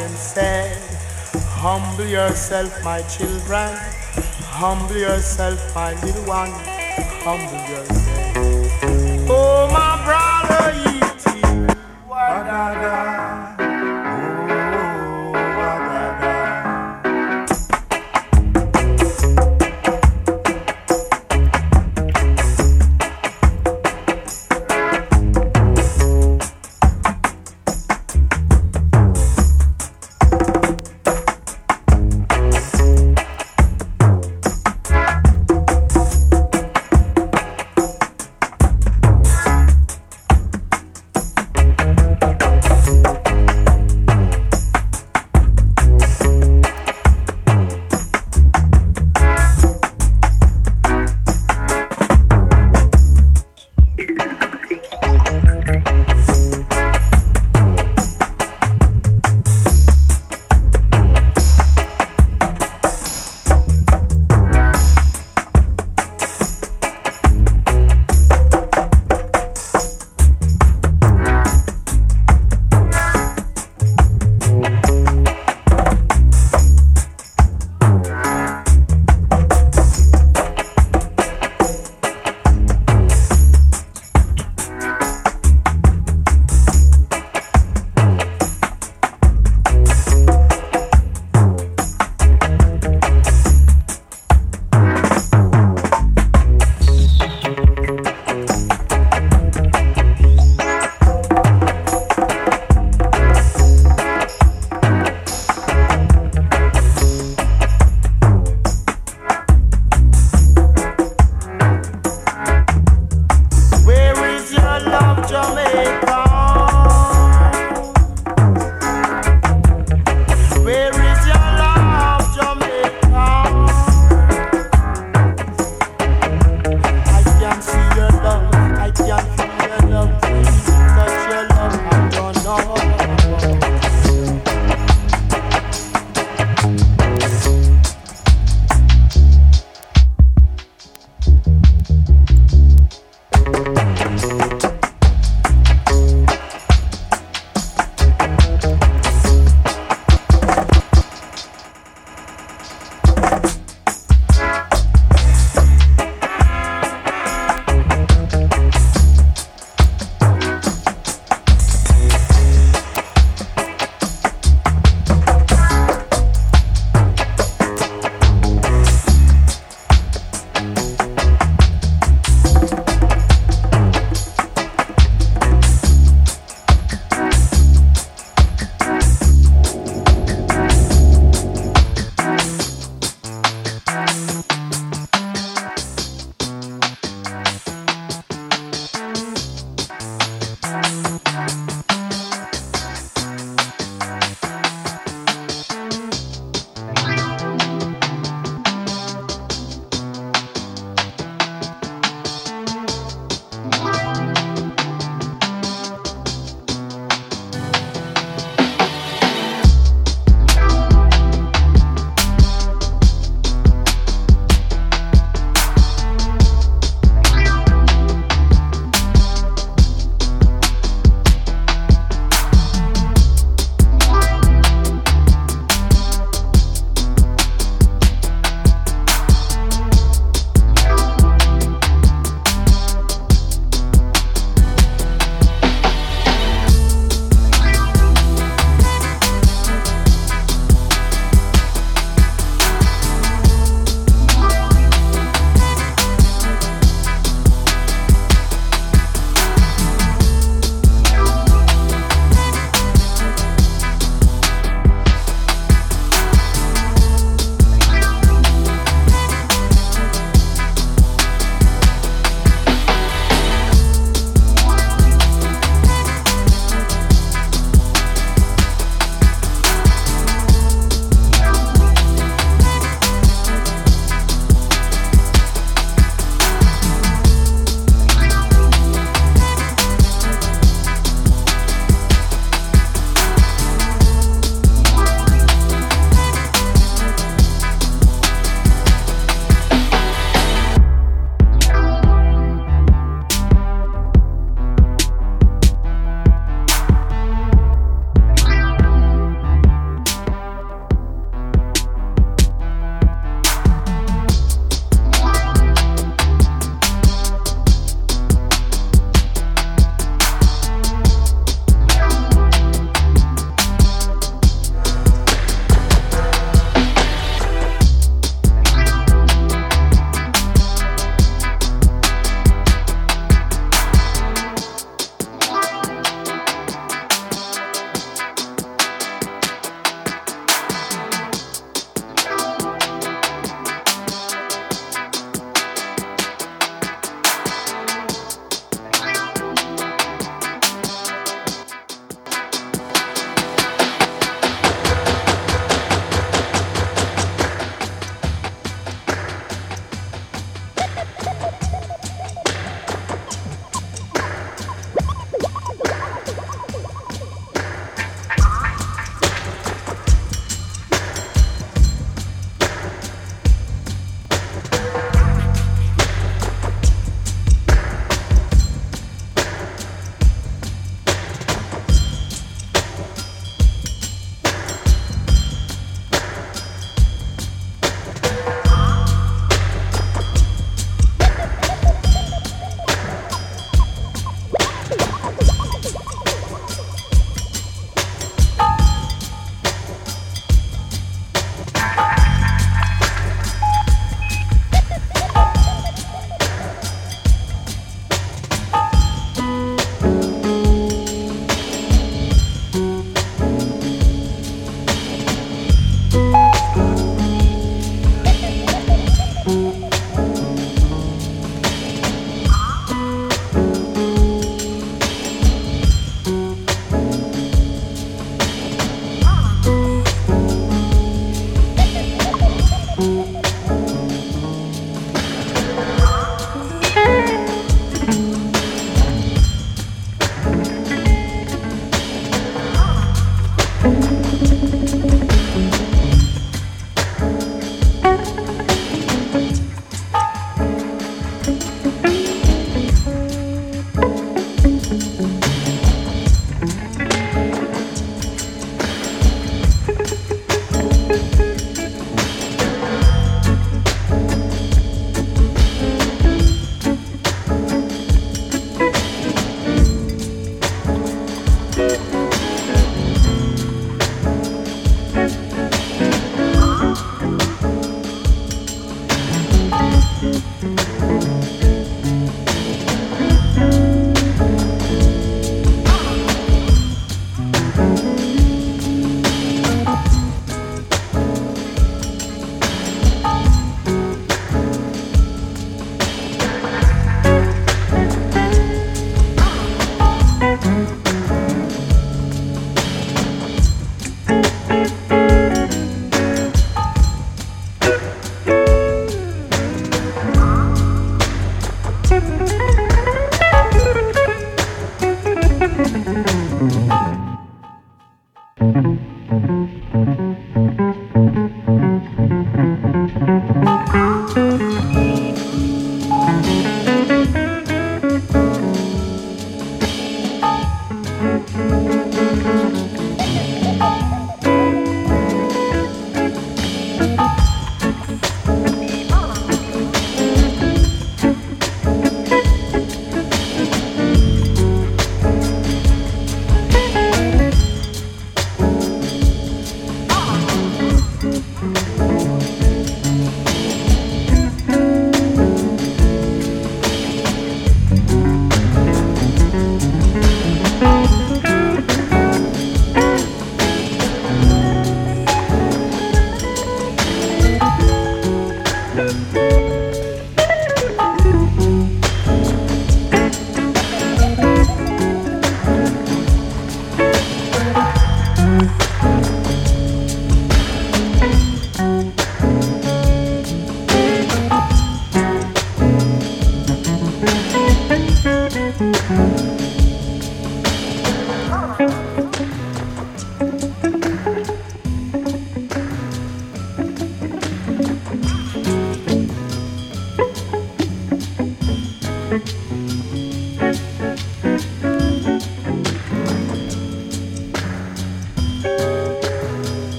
And said, Humble yourself, my children. Humble yourself, my little one. Humble yourself.